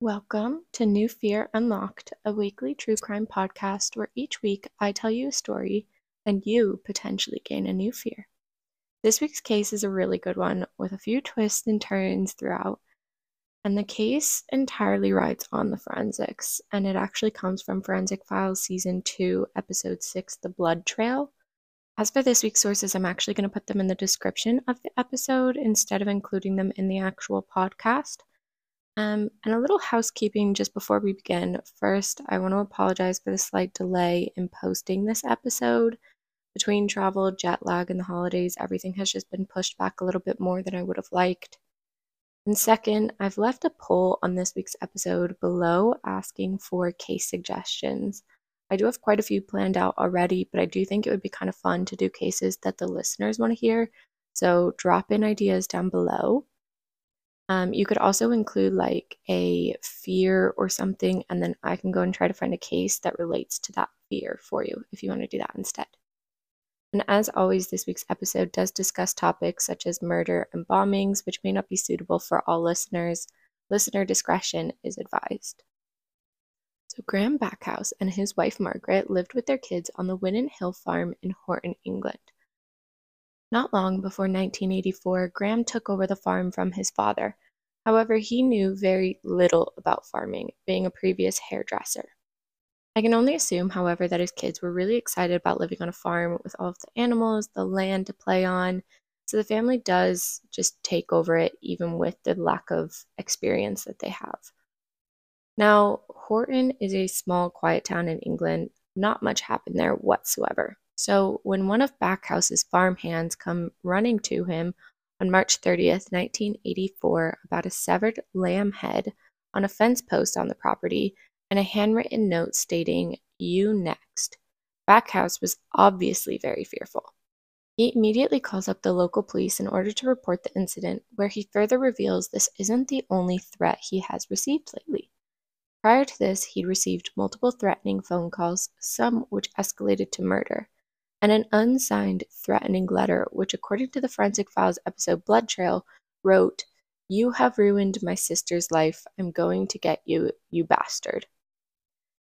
Welcome to New Fear Unlocked, a weekly true crime podcast where each week I tell you a story and you potentially gain a new fear. This week's case is a really good one with a few twists and turns throughout, and the case entirely rides on the forensics, and it actually comes from Forensic Files Season 2, Episode 6, The Blood Trail. As for this week's sources, I'm actually going to put them in the description of the episode instead of including them in the actual podcast. Um, and a little housekeeping just before we begin. First, I want to apologize for the slight delay in posting this episode. Between travel, jet lag, and the holidays, everything has just been pushed back a little bit more than I would have liked. And second, I've left a poll on this week's episode below asking for case suggestions. I do have quite a few planned out already, but I do think it would be kind of fun to do cases that the listeners want to hear. So drop in ideas down below. Um, you could also include like a fear or something, and then I can go and try to find a case that relates to that fear for you if you want to do that instead. And as always, this week's episode does discuss topics such as murder and bombings, which may not be suitable for all listeners. Listener discretion is advised. So, Graham Backhouse and his wife Margaret lived with their kids on the Widden Hill farm in Horton, England. Not long before 1984, Graham took over the farm from his father. However, he knew very little about farming, being a previous hairdresser. I can only assume, however, that his kids were really excited about living on a farm with all of the animals, the land to play on. So the family does just take over it, even with the lack of experience that they have. Now, Horton is a small, quiet town in England. Not much happened there whatsoever. So when one of Backhouse's farm hands come running to him on March 30th, 1984, about a severed lamb head on a fence post on the property and a handwritten note stating, You next, Backhouse was obviously very fearful. He immediately calls up the local police in order to report the incident, where he further reveals this isn't the only threat he has received lately. Prior to this, he'd received multiple threatening phone calls, some which escalated to murder and an unsigned threatening letter, which, according to the Forensic Files episode Blood Trail, wrote, You have ruined my sister's life. I'm going to get you, you bastard.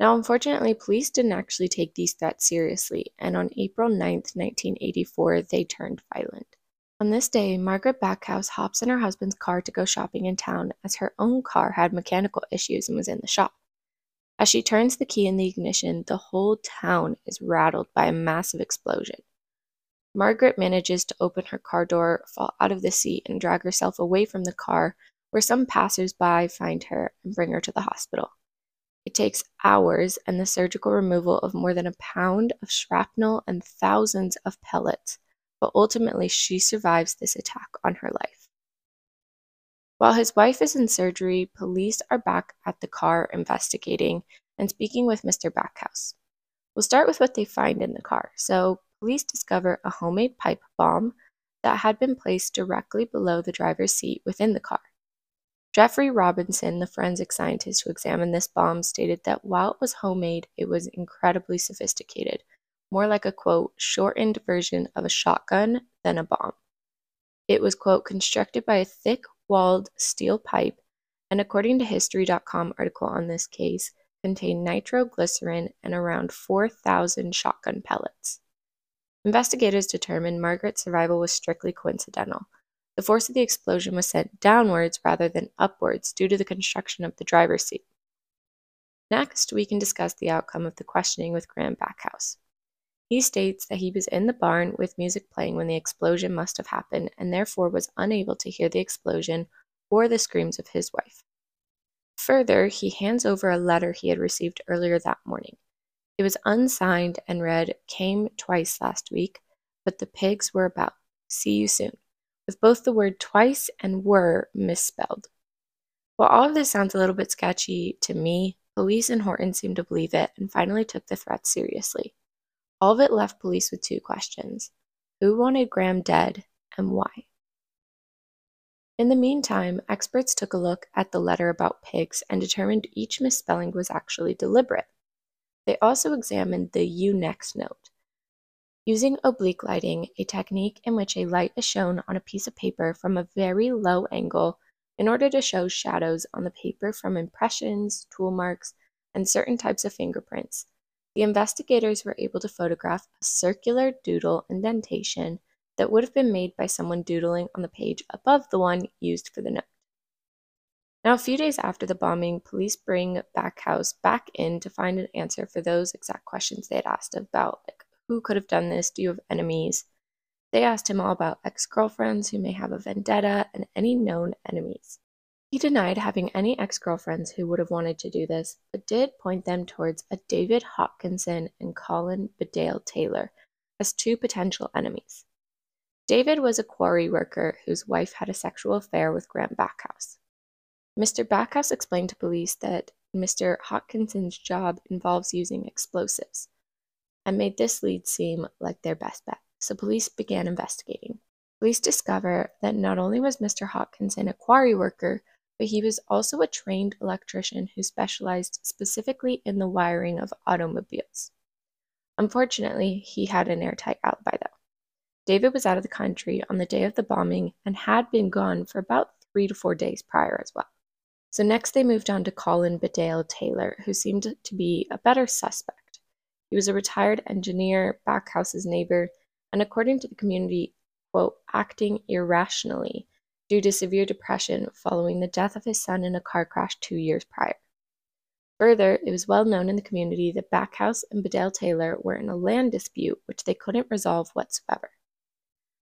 Now, unfortunately, police didn't actually take these threats seriously, and on April 9, 1984, they turned violent. On this day, Margaret Backhouse hops in her husband's car to go shopping in town as her own car had mechanical issues and was in the shop. As she turns the key in the ignition, the whole town is rattled by a massive explosion. Margaret manages to open her car door, fall out of the seat, and drag herself away from the car, where some passers-by find her and bring her to the hospital. It takes hours and the surgical removal of more than a pound of shrapnel and thousands of pellets, but ultimately she survives this attack on her life. While his wife is in surgery, police are back at the car investigating and speaking with Mr. Backhouse. We'll start with what they find in the car. So, police discover a homemade pipe bomb that had been placed directly below the driver's seat within the car. Jeffrey Robinson, the forensic scientist who examined this bomb, stated that while it was homemade, it was incredibly sophisticated, more like a quote, shortened version of a shotgun than a bomb. It was, quote, constructed by a thick walled steel pipe, and according to History.com article on this case, contained nitroglycerin and around 4,000 shotgun pellets. Investigators determined Margaret's survival was strictly coincidental. The force of the explosion was sent downwards rather than upwards due to the construction of the driver's seat. Next, we can discuss the outcome of the questioning with Graham Backhouse. He states that he was in the barn with music playing when the explosion must have happened and therefore was unable to hear the explosion or the screams of his wife. Further, he hands over a letter he had received earlier that morning. It was unsigned and read, Came twice last week, but the pigs were about. See you soon, with both the word twice and were misspelled. While all of this sounds a little bit sketchy to me, police in Horton seemed to believe it and finally took the threat seriously. All of it left police with two questions Who wanted Graham dead and why? In the meantime, experts took a look at the letter about pigs and determined each misspelling was actually deliberate. They also examined the You Next note. Using oblique lighting, a technique in which a light is shown on a piece of paper from a very low angle, in order to show shadows on the paper from impressions, tool marks, and certain types of fingerprints. The investigators were able to photograph a circular doodle indentation that would have been made by someone doodling on the page above the one used for the note. Now, a few days after the bombing, police bring Backhouse back in to find an answer for those exact questions they had asked about, like who could have done this? Do you have enemies? They asked him all about ex girlfriends who may have a vendetta and any known enemies. He denied having any ex girlfriends who would have wanted to do this, but did point them towards a David Hopkinson and Colin Bedale Taylor as two potential enemies. David was a quarry worker whose wife had a sexual affair with Graham Backhouse. Mr. Backhouse explained to police that Mr. Hopkinson's job involves using explosives and made this lead seem like their best bet. So police began investigating. Police discover that not only was Mr. Hopkinson a quarry worker, but he was also a trained electrician who specialized specifically in the wiring of automobiles. Unfortunately, he had an airtight alibi though. David was out of the country on the day of the bombing and had been gone for about three to four days prior as well. So next they moved on to Colin Bedale Taylor, who seemed to be a better suspect. He was a retired engineer, Backhouse's neighbor, and according to the community, quote, acting irrationally due to severe depression following the death of his son in a car crash two years prior. Further, it was well known in the community that Backhouse and Bedale Taylor were in a land dispute which they couldn't resolve whatsoever.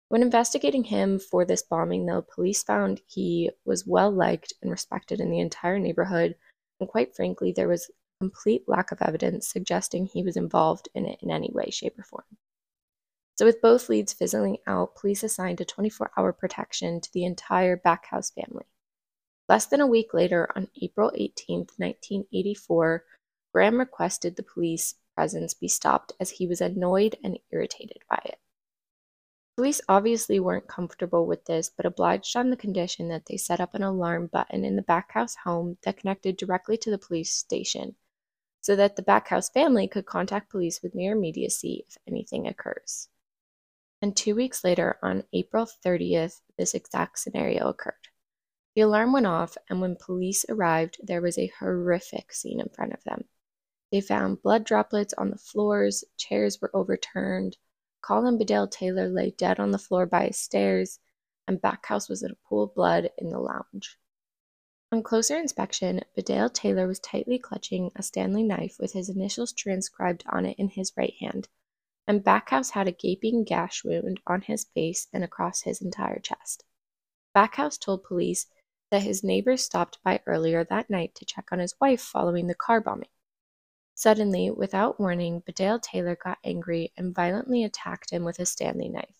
When investigating him for this bombing, though, police found he was well liked and respected in the entire neighborhood, and quite frankly, there was complete lack of evidence suggesting he was involved in it in any way, shape, or form. So, with both leads fizzling out, police assigned a 24 hour protection to the entire Backhouse family. Less than a week later, on April 18, 1984, Graham requested the police presence be stopped as he was annoyed and irritated by it. Police obviously weren't comfortable with this, but obliged on the condition that they set up an alarm button in the Backhouse home that connected directly to the police station, so that the Backhouse family could contact police with near immediacy if anything occurs. And two weeks later, on April 30th, this exact scenario occurred. The alarm went off, and when police arrived, there was a horrific scene in front of them. They found blood droplets on the floors, chairs were overturned, Colin Bedale Taylor lay dead on the floor by his stairs, and Backhouse was in a pool of blood in the lounge. On closer inspection, Bedale Taylor was tightly clutching a Stanley knife with his initials transcribed on it in his right hand, and Backhouse had a gaping gash wound on his face and across his entire chest. Backhouse told police that his neighbors stopped by earlier that night to check on his wife following the car bombing. Suddenly, without warning, Bedale Taylor got angry and violently attacked him with a Stanley knife,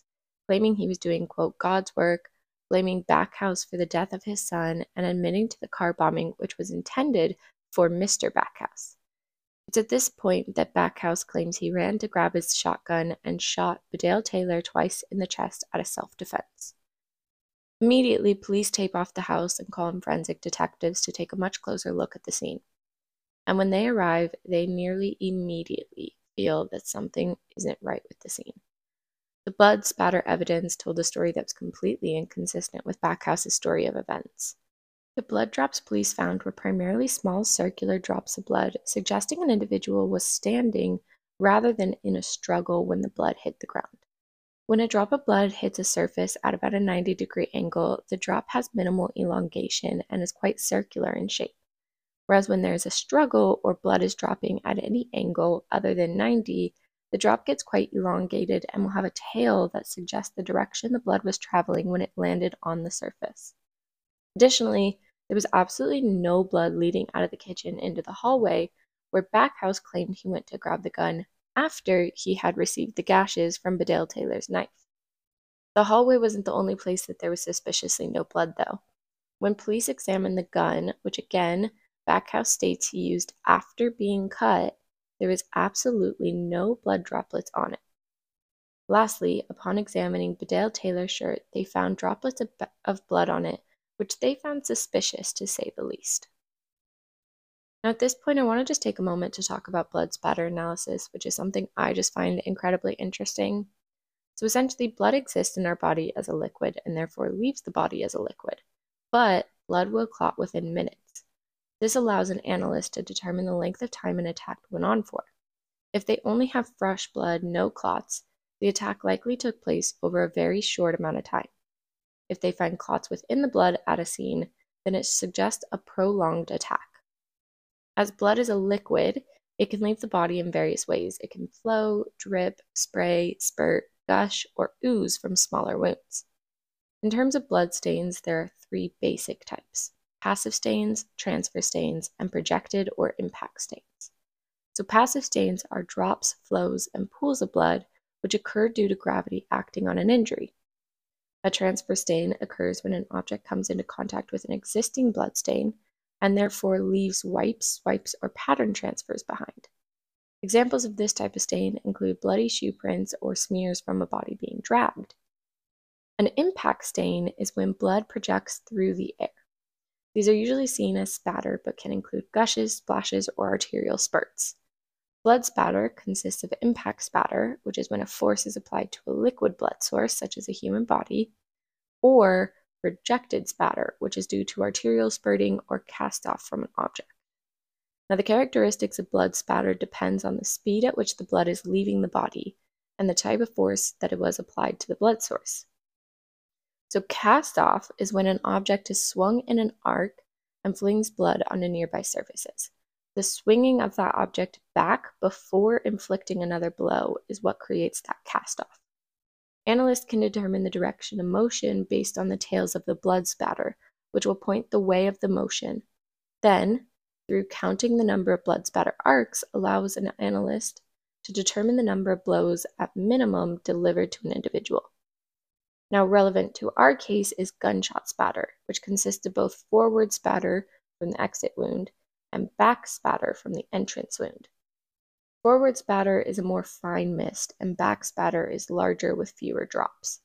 claiming he was doing, quote, God's work, blaming Backhouse for the death of his son, and admitting to the car bombing, which was intended for Mr. Backhouse. It's at this point that Backhouse claims he ran to grab his shotgun and shot Bedale Taylor twice in the chest out of self defense. Immediately, police tape off the house and call in forensic detectives to take a much closer look at the scene and when they arrive, they nearly immediately feel that something isn't right with the scene. The blood spatter evidence told a story that was completely inconsistent with Backhouse's story of events. The blood drops police found were primarily small circular drops of blood, suggesting an individual was standing rather than in a struggle when the blood hit the ground. When a drop of blood hits a surface at about a 90 degree angle, the drop has minimal elongation and is quite circular in shape. Whereas when there's a struggle or blood is dropping at any angle other than 90, the drop gets quite elongated and will have a tail that suggests the direction the blood was traveling when it landed on the surface. Additionally, there was absolutely no blood leading out of the kitchen into the hallway, where Backhouse claimed he went to grab the gun after he had received the gashes from Bedale Taylor's knife. The hallway wasn't the only place that there was suspiciously no blood, though. When police examined the gun, which again Backhouse states he used after being cut, there was absolutely no blood droplets on it. Lastly, upon examining Bedale Taylor's shirt, they found droplets of, of blood on it, which they found suspicious to say the least. Now, at this point, I want to just take a moment to talk about blood spatter analysis, which is something I just find incredibly interesting. So, essentially, blood exists in our body as a liquid and therefore leaves the body as a liquid. But blood will clot within minutes. This allows an analyst to determine the length of time an attack went on for. If they only have fresh blood, no clots, the attack likely took place over a very short amount of time. If they find clots within the blood at a scene, then it suggests a prolonged attack. As blood is a liquid, it can leave the body in various ways. It can flow, drip, spray, spurt, gush, or ooze from smaller wounds. In terms of blood stains, there are three basic types passive stains, transfer stains, and projected or impact stains. So, passive stains are drops, flows, and pools of blood which occur due to gravity acting on an injury. A transfer stain occurs when an object comes into contact with an existing blood stain and therefore leaves wipes, swipes, or pattern transfers behind. Examples of this type of stain include bloody shoe prints or smears from a body being dragged. An impact stain is when blood projects through the air. These are usually seen as spatter but can include gushes, splashes, or arterial spurts. Blood spatter consists of impact spatter, which is when a force is applied to a liquid blood source, such as a human body, or projected spatter, which is due to arterial spurting or cast off from an object. Now, the characteristics of blood spatter depends on the speed at which the blood is leaving the body and the type of force that it was applied to the blood source. So, cast off is when an object is swung in an arc and flings blood onto nearby surfaces. The swinging of that object back before inflicting another blow is what creates that cast off. Analysts can determine the direction of motion based on the tails of the blood spatter, which will point the way of the motion. Then, through counting the number of blood spatter arcs, allows an analyst to determine the number of blows at minimum delivered to an individual. Now, relevant to our case is gunshot spatter, which consists of both forward spatter from the exit wound and back spatter from the entrance wound. Forward spatter is a more fine mist, and back spatter is larger with fewer drops.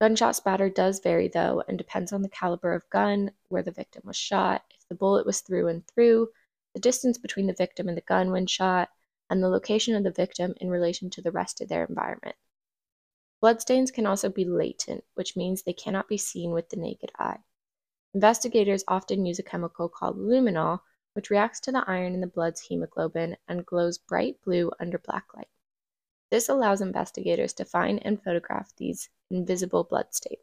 Gunshot spatter does vary though and depends on the caliber of gun, where the victim was shot, if the bullet was through and through, the distance between the victim and the gun when shot, and the location of the victim in relation to the rest of their environment. Bloodstains can also be latent, which means they cannot be seen with the naked eye. Investigators often use a chemical called luminol which reacts to the iron in the blood's hemoglobin and glows bright blue under black light. This allows investigators to find and photograph these invisible blood stains.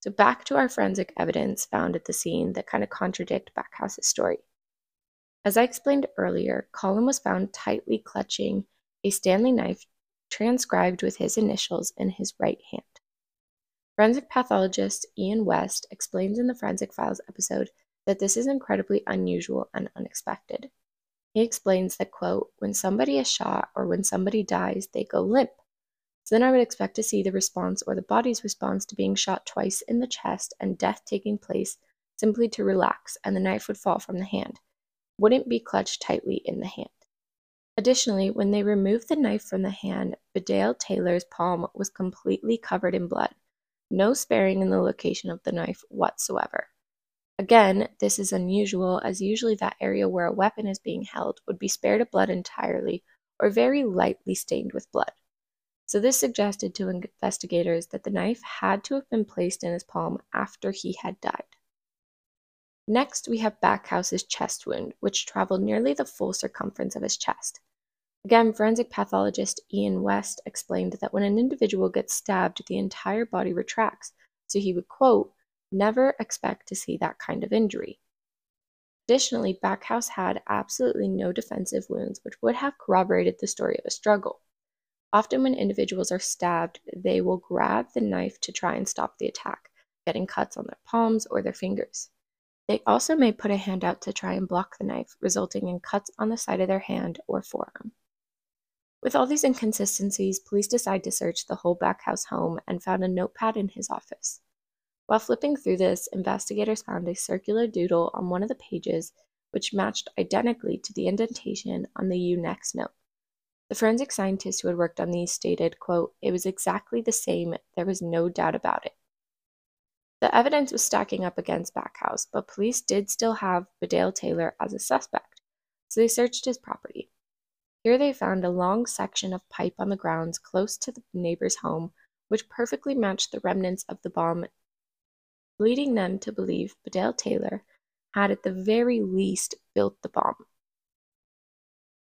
So, back to our forensic evidence found at the scene that kind of contradict Backhouse's story. As I explained earlier, Colin was found tightly clutching a Stanley knife transcribed with his initials in his right hand. Forensic pathologist Iain West explains in the Forensic Files episode that this is incredibly unusual and unexpected. He explains that, quote, when somebody is shot or when somebody dies, they go limp. So then I would expect to see the response or the body's response to being shot twice in the chest and death taking place simply to relax and the knife would fall from the hand. Wouldn't be clutched tightly in the hand. Additionally, when they removed the knife from the hand, Bedale Taylor's palm was completely covered in blood, no sparing in the location of the knife whatsoever. Again, this is unusual as usually that area where a weapon is being held would be spared of blood entirely or very lightly stained with blood. So this suggested to investigators that the knife had to have been placed in his palm after he had died. Next, we have Backhouse's chest wound, which traveled nearly the full circumference of his chest. Again, forensic pathologist Iain West explained that when an individual gets stabbed, the entire body retracts, so he would, quote, Never expect to see that kind of injury. Additionally, Backhouse had absolutely no defensive wounds, which would have corroborated the story of a struggle. Often, when individuals are stabbed, they will grab the knife to try and stop the attack, getting cuts on their palms or their fingers. They also may put a hand out to try and block the knife, resulting in cuts on the side of their hand or forearm. With all these inconsistencies, police decide to search the whole Backhouse home and found a notepad in his office. While flipping through this, investigators found a circular doodle on one of the pages which matched identically to the indentation on the U next note. The forensic scientist who had worked on these stated, quote, It was exactly the same, there was no doubt about it. The evidence was stacking up against Backhouse, but police did still have Bedale Taylor as a suspect, so they searched his property. Here they found a long section of pipe on the grounds close to the neighbor's home, which perfectly matched the remnants of the bomb leading them to believe Bedale Taylor had at the very least built the bomb.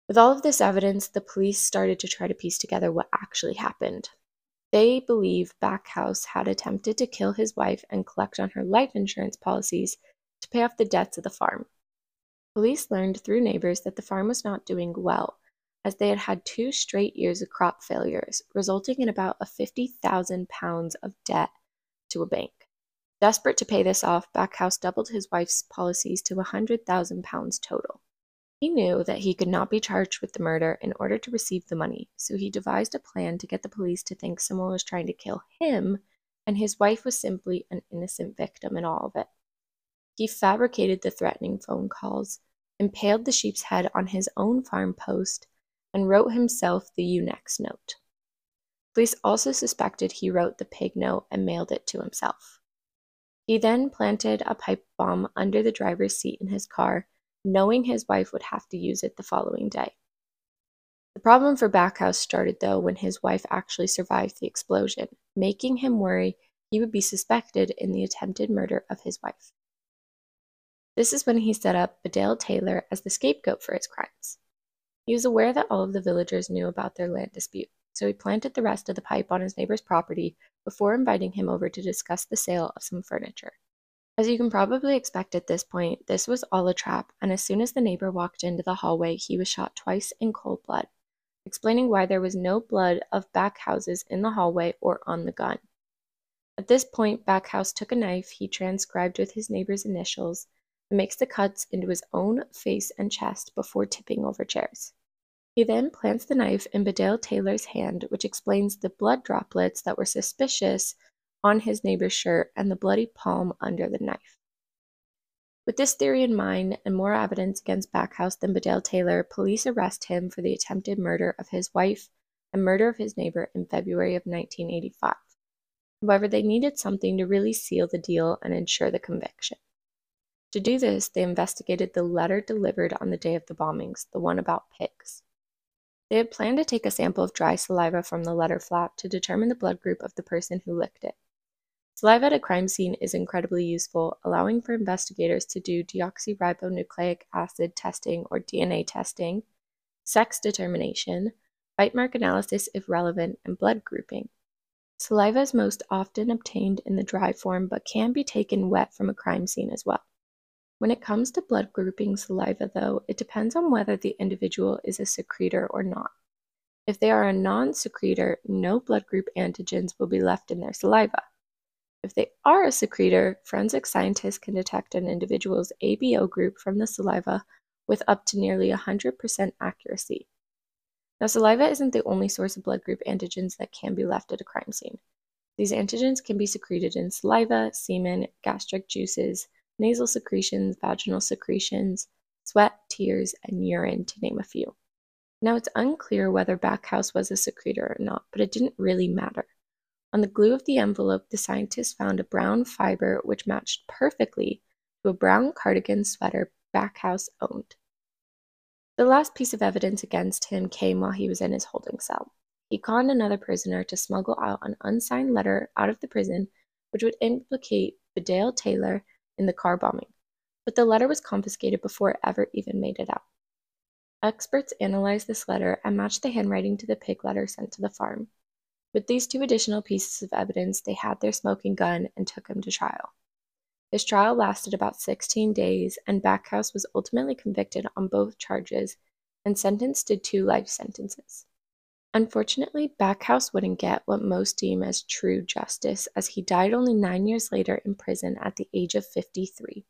With all of this evidence, the police started to try to piece together what actually happened. They believe Backhouse had attempted to kill his wife and collect on her life insurance policies to pay off the debts of the farm. Police learned through neighbors that the farm was not doing well, as they had had two straight years of crop failures, resulting in about a 50,000 pounds of debt to a bank. Desperate to pay this off, Backhouse doubled his wife's policies to a £100,000 total. He knew that he could not be charged with the murder in order to receive the money, so he devised a plan to get the police to think someone was trying to kill him and his wife was simply an innocent victim in all of it. He fabricated the threatening phone calls, impaled the sheep's head on his own farm post, and wrote himself the Unex note. Police also suspected he wrote the pig note and mailed it to himself. He then planted a pipe bomb under the driver's seat in his car, knowing his wife would have to use it the following day. The problem for Backhouse started, though, when his wife actually survived the explosion, making him worry he would be suspected in the attempted murder of his wife. This is when he set up Bedale Taylor as the scapegoat for his crimes. He was aware that all of the villagers knew about their land dispute, so he planted the rest of the pipe on his neighbor's property before inviting him over to discuss the sale of some furniture. As you can probably expect at this point, this was all a trap, and as soon as the neighbor walked into the hallway, he was shot twice in cold blood, explaining why there was no blood of Backhouse's in the hallway or on the gun. At this point, Backhouse took a knife he transcribed with his neighbor's initials and makes the cuts into his own face and chest before tipping over chairs. He then plants the knife in Bedale Taylor's hand, which explains the blood droplets that were suspicious on his neighbor's shirt and the bloody palm under the knife. With this theory in mind and more evidence against Backhouse than Bedale Taylor, police arrest him for the attempted murder of his wife and murder of his neighbor in February of 1985. However, they needed something to really seal the deal and ensure the conviction. To do this, they investigated the letter delivered on the day of the bombings, the one about pigs. They had planned to take a sample of dry saliva from the letter flap to determine the blood group of the person who licked it. Saliva at a crime scene is incredibly useful, allowing for investigators to do deoxyribonucleic acid testing or DNA testing, sex determination, bite mark analysis if relevant, and blood grouping. Saliva is most often obtained in the dry form but can be taken wet from a crime scene as well. When it comes to blood grouping saliva, though, it depends on whether the individual is a secretor or not. If they are a non secretor, no blood group antigens will be left in their saliva. If they are a secretor, forensic scientists can detect an individual's ABO group from the saliva with up to nearly 100% accuracy. Now, saliva isn't the only source of blood group antigens that can be left at a crime scene. These antigens can be secreted in saliva, semen, gastric juices, nasal secretions, vaginal secretions, sweat, tears, and urine, to name a few. Now, it's unclear whether Backhouse was a secretor or not, but it didn't really matter. On the glue of the envelope, the scientists found a brown fiber which matched perfectly to a brown cardigan sweater Backhouse owned. The last piece of evidence against him came while he was in his holding cell. He conned another prisoner to smuggle out an unsigned letter out of the prison, which would implicate Bedale Taylor in the car bombing, but the letter was confiscated before it ever even made it out. Experts analyzed this letter and matched the handwriting to the pig letter sent to the farm. With these two additional pieces of evidence, they had their smoking gun and took him to trial. His trial lasted about 16 days, and Backhouse was ultimately convicted on both charges and sentenced to two life sentences. Unfortunately, Backhouse wouldn't get what most deem as true justice, as he died only nine years later in prison at the age of 53.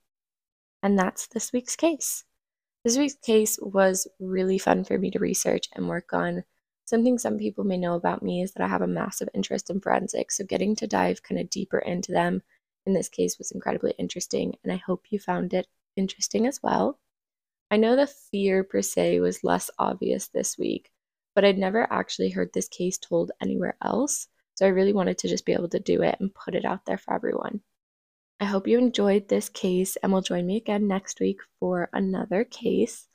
And that's this week's case. This week's case was really fun for me to research and work on. Something some people may know about me is that I have a massive interest in forensics, so getting to dive kind of deeper into them in this case was incredibly interesting, and I hope you found it interesting as well. I know the fear per se was less obvious this week, but I'd never actually heard this case told anywhere else. So I really wanted to just be able to do it and put it out there for everyone. I hope you enjoyed this case and will join me again next week for another case.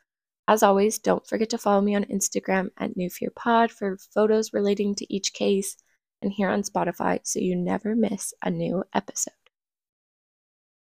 As always, don't forget to follow me on Instagram at NewFearPod for photos relating to each case and here on Spotify so you never miss a new episode.